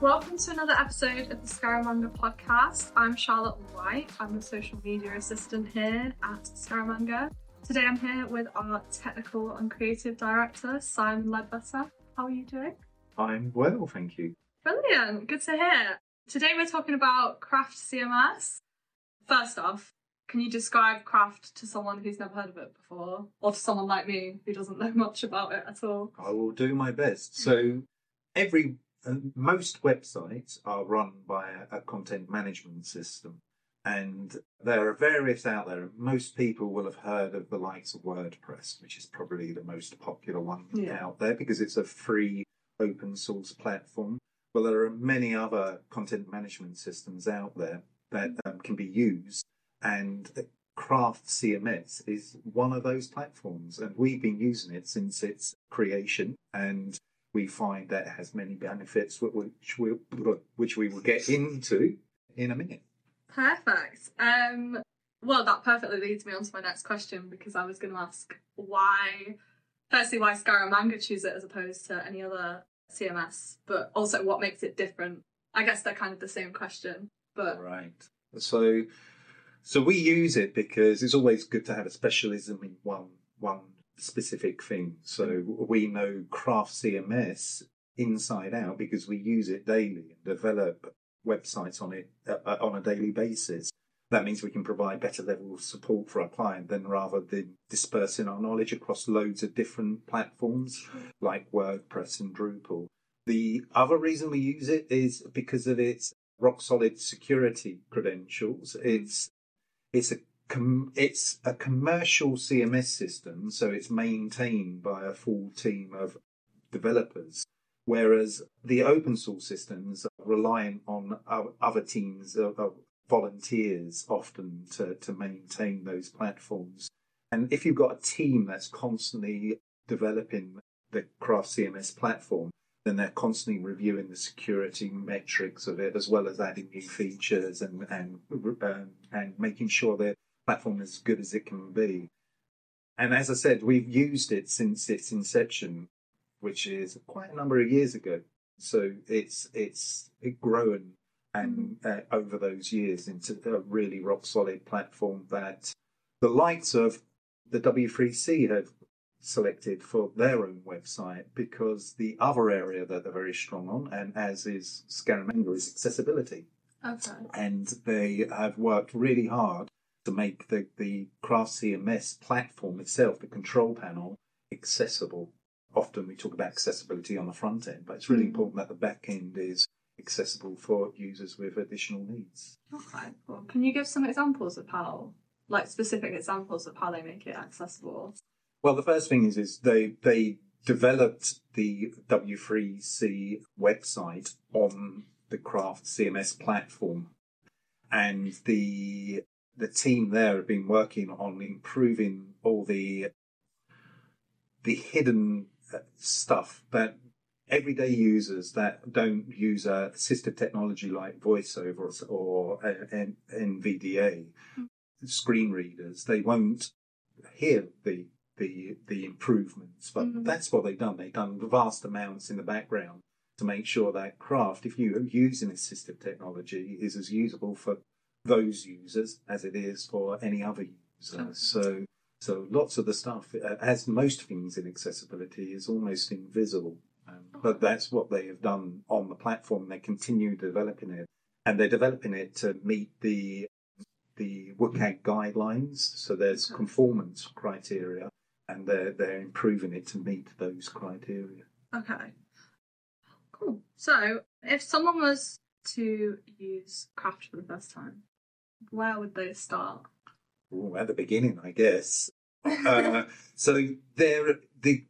Welcome to another episode of the Scaramanga podcast. I'm Charlotte White. I'm the social media assistant here at Scaramanga. Today I'm here with our technical and creative director, Simon Leadbetter. How are you doing? I'm well, thank you. Brilliant. Good to hear. Today we're talking about Craft CMS. First off, can you describe Craft to someone who's never heard of it before? Or to someone like me who doesn't know much about it at all? I will do my best. So, every uh, most websites are run by a, a content management system, and there are various out there. Most people will have heard of the likes of WordPress, which is probably the most popular one Yeah. out there because it's a free open source platform. Well, there are many other content management systems out there that um, can be used, and Craft CMS is one of those platforms, and we've been using it since its creation, and we find that has many benefits, which we which we will get into in a minute. Perfect. Um, well, that perfectly leads me on to my next question because I was going to ask why, firstly, why Scaramanga choose it as opposed to any other CMS, but also what makes it different. I guess they're kind of the same question, but Right. So, so we use it because it's always good to have a specialism in one one specific thing. So we know Craft CMS inside out because we use it daily and develop websites on it uh, uh, on a daily basis. That means we can provide better level of support for our client than rather than dispersing our knowledge across loads of different platforms like WordPress and Drupal. The other reason we use it is because of its rock solid security credentials. It's it's a com- it's a commercial CMS system, so it's maintained by a full team of developers. Whereas the open source systems are reliant on other teams of, volunteers often to, to maintain those platforms. And if you've got a team that's constantly developing the Craft CMS platform, then they're constantly reviewing the security metrics of it as well as adding new features and and um, and making sure the platform as good as it can be. And as I said, we've used it since its inception, which is quite a number of years ago. So it's it's grown and uh, over those years into a really rock solid platform that the likes of the W3C have selected for their own website because the other area that they're very strong on, and as is Scaramanga, is accessibility. okay. And they have worked really hard to make the, the Craft CMS platform itself, the control panel, accessible. Often we talk about accessibility on the front end, but it's really Mm. important that the back end is accessible for users with additional needs. Okay. Well, can you give some examples of how, like specific examples of how they make it accessible? Well, the first thing is is they they developed the W3C website on the Craft CMS platform, and the the team there have been working on improving all the the hidden uh, stuff that everyday users that don't use a assistive technology like VoiceOver or, uh, NVDA screen readers, they won't hear the the the improvements. But Mhm. that's what they've done. They've done vast amounts in the background to make sure that craft, if you use an assistive technology, is as usable for those users as it is for any other user. Okay. So so lots of the stuff, uh, as most things in accessibility, is almost invisible. Um, but that's what they have done on the platform. They continue developing it, and they're developing it to meet the the WCAG guidelines. So there's Okay. conformance criteria, and they're they're improving it to meet those criteria. Okay. Cool. So, if someone was to use Craft for the first time, where would they start? Ooh, at the beginning, I guess. uh, so they're the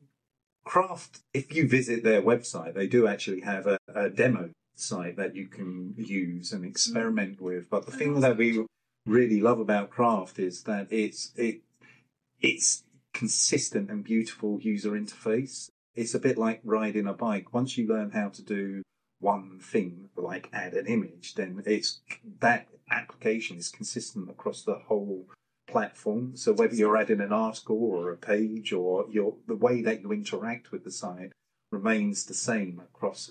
craft. If you visit their website, they do actually have a, a demo site that you can use and experiment with. But the thing that we really love about craft is that it's it it's consistent and beautiful user interface. It's a bit like riding a bike. Once you learn how to do one thing, like add an image, then it's that application is consistent across the whole platform. So whether you're adding an article or a page or your the way that you interact with the site remains the same across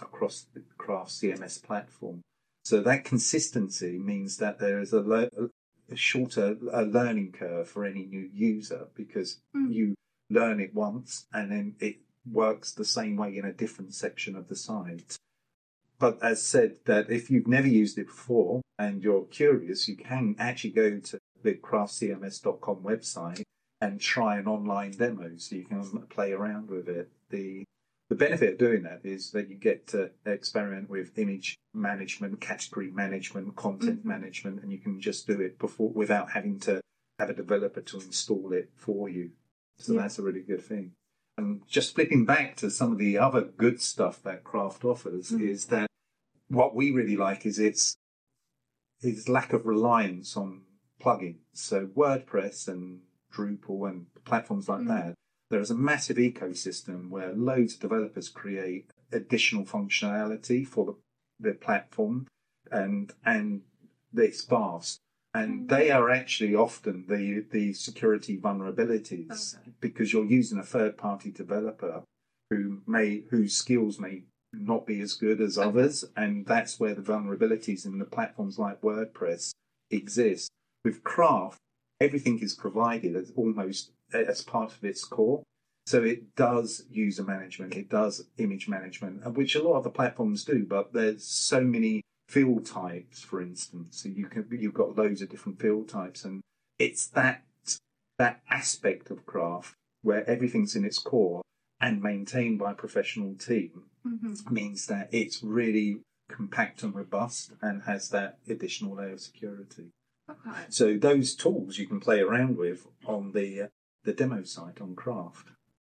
across the Craft CMS platform. So that consistency means that there is a, le- a shorter a learning curve for any new user because Mm. you learn it once and then it works the same way in a different section of the site. But as said, that if you've never used it before and you're curious, you can actually go to the craftcms.com website and try an online demo so you can play around with it. The the benefit of doing that is that you get to experiment with image management, category management, content Mhm. management, and you can just do it before without having to have a developer to install it for you. So Yeah. that's a really good thing. And just flipping back to some of the other good stuff that Craft offers Mm. is that what we really like is its its lack of reliance on plugins. So WordPress and Drupal and platforms like Mm. that, there is a massive ecosystem where loads of developers create additional functionality for the, the platform and and it's vast. And Mm. they are actually often the the security vulnerabilities Okay. because you're using a third party developer who may whose skills may not be as good as Okay. others, and that's where the vulnerabilities in the platforms like WordPress exist. With Craft, everything is provided as almost as part of its core. So it does user management, it does image management, uh, which a lot of the platforms do, but there's so many field types, for instance. So you can you've got loads of different field types, and it's that that aspect of craft where everything's in its core and maintained by a professional team Mhm. means that it's really compact and robust and has that additional layer of security. Okay. So those tools you can play around with on the uh, the demo site on Craft,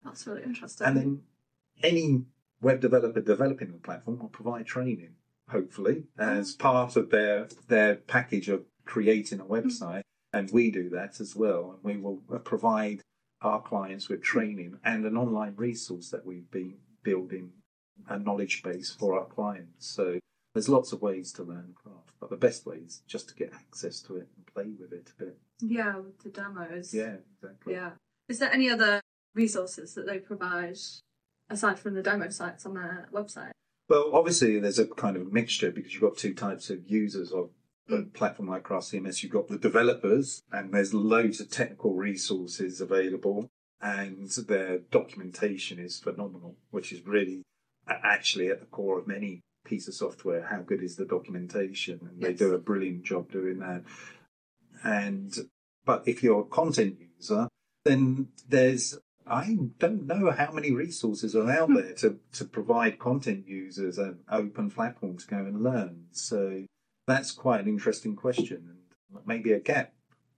That's really interesting. and then any web developer developing the platform will provide training, hopefully, as part of their their package of creating a website, and we do that as well, and we will uh, provide our clients with training and an online resource that we've been building a knowledge base for our clients. So there's lots of ways to learn craft, but the best way is just to get access to it and play with it a bit. yeah, with the demos. Yeah, exactly. Yeah. Is there any other resources that they provide aside from the demo sites on their website? Well, obviously, there's a kind of mixture because you've got two types of users of a platform like Craft CMS. You've got the developers, and there's loads of technical resources available, and their documentation is phenomenal, which is really actually at the core of any piece of software. How good is the documentation? And they do a brilliant job doing that. And but if you're a content user, then there's I don't know how many resources are out there to, to provide content users an open platform to go and learn. So that's quite an interesting question and maybe a gap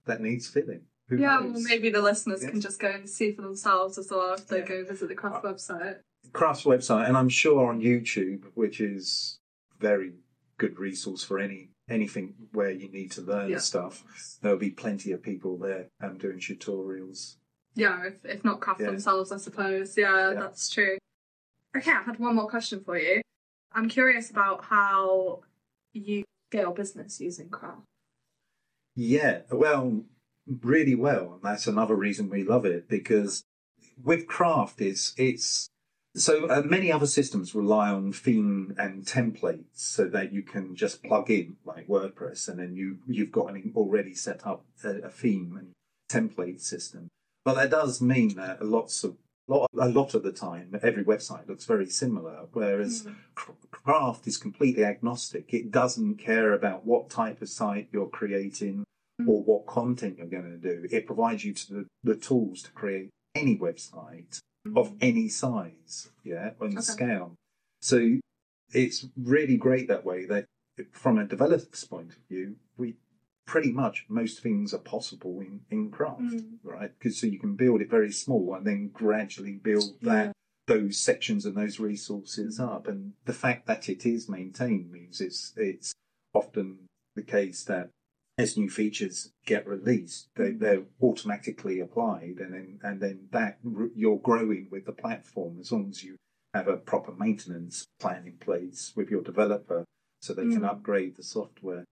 that needs filling. Who yeah, knows? well, maybe the listeners Yeah. can just go and see for themselves as well if they Yeah. go visit the craft website. Craft's website, and I'm sure on YouTube, which is very good resource for any anything where you need to learn Yeah. stuff. There'll be plenty of people there um, doing tutorials. Yeah, if, if not craft Yeah. themselves, I suppose. Yeah, Yeah. that's true. Okay, I had one more question for you. I'm curious about how you scale business using craft. Yeah, well, really well, and that's another reason we love it because with Craft, it's it's so uh, many other systems rely on theme and templates so that you can just plug in like WordPress, and then you you've got an already set up a, a theme and template system. But that does mean that lots of lot, a lot of the time, every website looks very similar, whereas Mm. Craft is completely agnostic. It doesn't care about what type of site you're creating or what content you're going to do. It provides you to the, the tools to create any website of any size, yeah, and Okay. scale. So it's really great that way. That from a developer's point of view, pretty much most things are possible in in Craft, Mm. right? Because so you can build it very small and then gradually build that those sections and those resources up. And the fact that it is maintained means it's it's often the case that as new features get released, they, Mhm. they're automatically applied, and then and then that you're growing with the platform as long as you have a proper maintenance plan in place with your developer, so they can Mm. upgrade the software.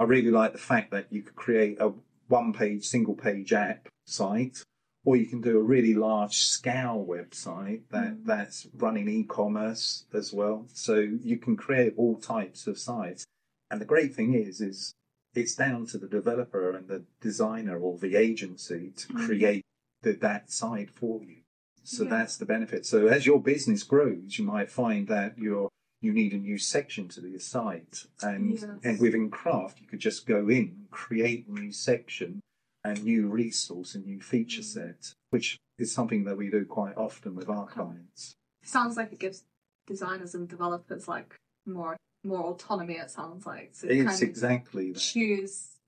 I really like the fact that you could create a one-page, single-page app site, or you can do a really large scale website that, Mm. that's running e-commerce as well. So you can create all types of sites. And the great thing is, is it's down to the developer and the designer or the agency to Mm. create the, that site for you. So Yeah. that's the benefit. So as your business grows, you might find that you're you need a new section to the site, and Yes. and within Craft, you could just go in, create a new section, and new resource, and new feature Mm. set, which is something that we do quite often with our clients. It sounds like it gives designers and developers like more more autonomy. It sounds like to It's exactly choose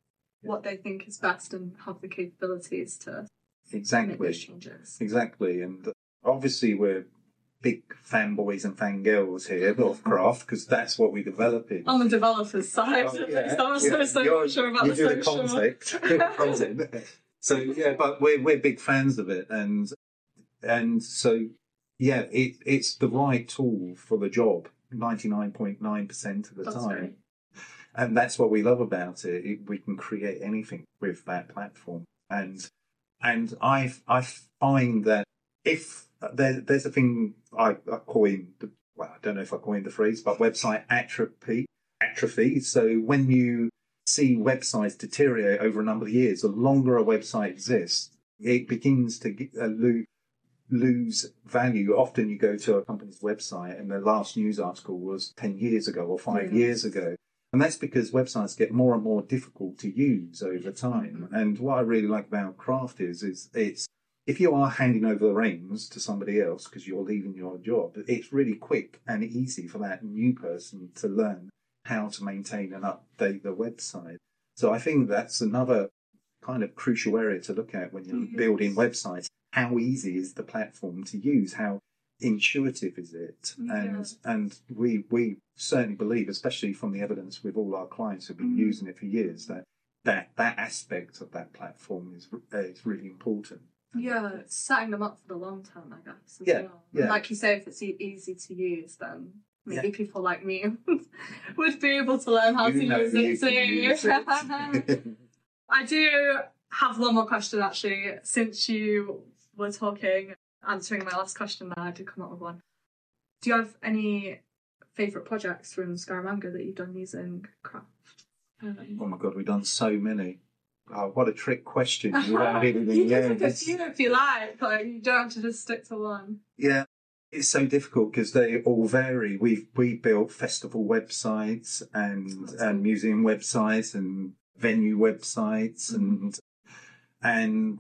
what they think is best and have the capabilities to make Exactly. those changes. Exactly, and obviously we're big fanboys and fangirls here of Craft because that's what we develop in. On the developer's side, Oh, yeah. I'm Yeah, so, so sure about you the do the social. content. So yeah, but we're we're big fans of it, and and so yeah, it it's the right tool for the job. Ninety nine point nine percent of the That's time, and that's what we love about it. it. We can create anything with that platform, and and I I find that if there, there's a thing I, I coined, well, I don't know if I coined the phrase, but website atrophy. Atrophy. So when you see websites deteriorate over a number of years, the longer a website exists, it begins to get, uh, lo- lose value. Often you go to a company's website and the last news article was 10 years ago or five years ago. And that's because websites get more and more difficult to use over time. And what I really like about Craft is, is it's, if you are handing over the reins to somebody else because you're leaving your job, it's really quick and easy for that new person to learn how to maintain and update the website. So I think that's another kind of crucial area to look at when you're Yes. building websites. How easy is the platform to use? How intuitive is it? And and we we certainly believe, especially from the evidence with all our clients who've been Mhm. using it for years, that that that aspect of that platform is uh, is really important. Yeah, it's setting them up for the long term, I guess. As Yeah, well. yeah. Like you say, if it's e- easy to use, then maybe people like me would be able to learn how You to know use you it can too. use it. I do have one more question actually. Since you were talking, answering my last question, there I did come up with one. Do you have any favourite projects from Scaramanga that you've done using craft? Oh my god, we've done so many. Oh, what a trick question! You don't even- you yeah, can pick a few if you like, but you don't have to just stick to one. Yeah, it's so difficult because they all vary. We've we built festival websites and That's and museum websites and venue websites mm-hmm. and and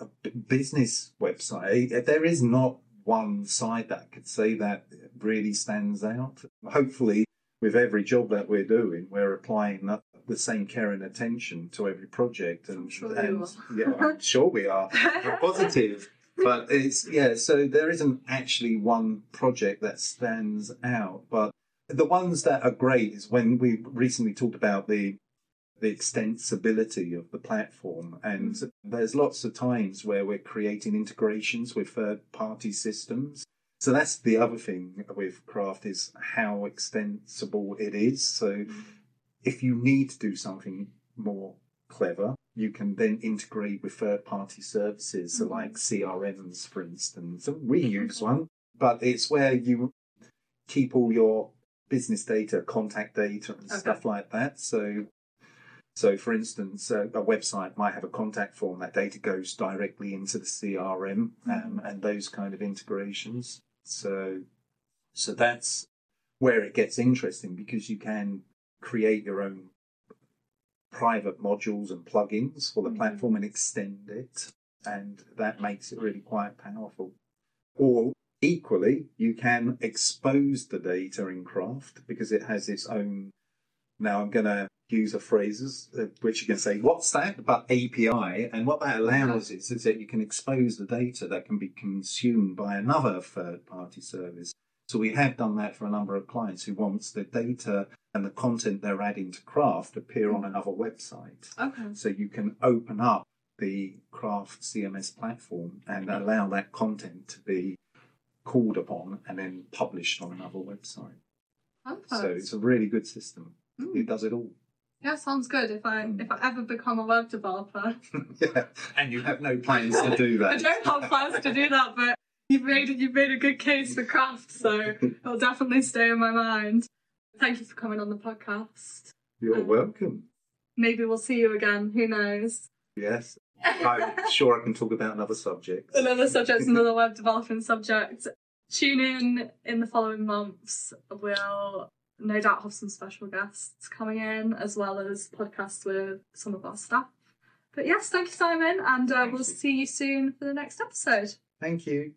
a b- business website. Eh, there is not one side that I could say that really stands out. Hopefully, with every job that we're doing, we're applying that, the same care and attention to every project. And, sure and yeah, I'm sure we are. We're positive. But it's yeah, so there isn't actually one project that stands out. But the ones that are great is when we recently talked about the the extensibility of the platform, and there's lots of times where we're creating integrations with third party systems. So that's the other thing with Craft is how extensible it is. So if you need to do something more clever, you can then integrate with third party services, so Mhm. like CRMs, for instance. We use one, but it's where you keep all your business data, contact data, and Okay. stuff like that. So, so for instance, uh, a website might have a contact form. That data goes directly into the CRM, um, and those kind of integrations. So, so that's where it gets interesting because you can create your own private modules and plugins for the Mhm. platform and extend it, and that makes it really quite powerful. Or equally, you can expose the data in Craft because it has its own. Now I'm going to use a phrases uh, which you can say, "What's that?" But API, and what that allows is, is that you can expose the data that can be consumed by another third-party service. So we have done that for a number of clients who wants the data and the content they're adding to Craft appear on another website. Okay. So you can open up the Craft CMS platform and allow that content to be called upon and then published on another website. Perfect. So it's a really good system. Mm. It does it all. Yeah, sounds good. If I if I ever become a web developer, yeah. And you have no plans to do that. I don't have plans to do that, but you've made you've made a good case for craft, so it'll definitely stay in my mind. Thank you for coming on the podcast. You're welcome. Maybe we'll see you again. Who knows? Yes. I'm sure I can talk about another subject. Another subject, another web development subject. Tune in in the following months. We'll no doubt have some special guests coming in, as well as podcasts with some of our staff. But yes, thank you, Simon, and uh, we'll you. see you soon for the next episode. Thank you.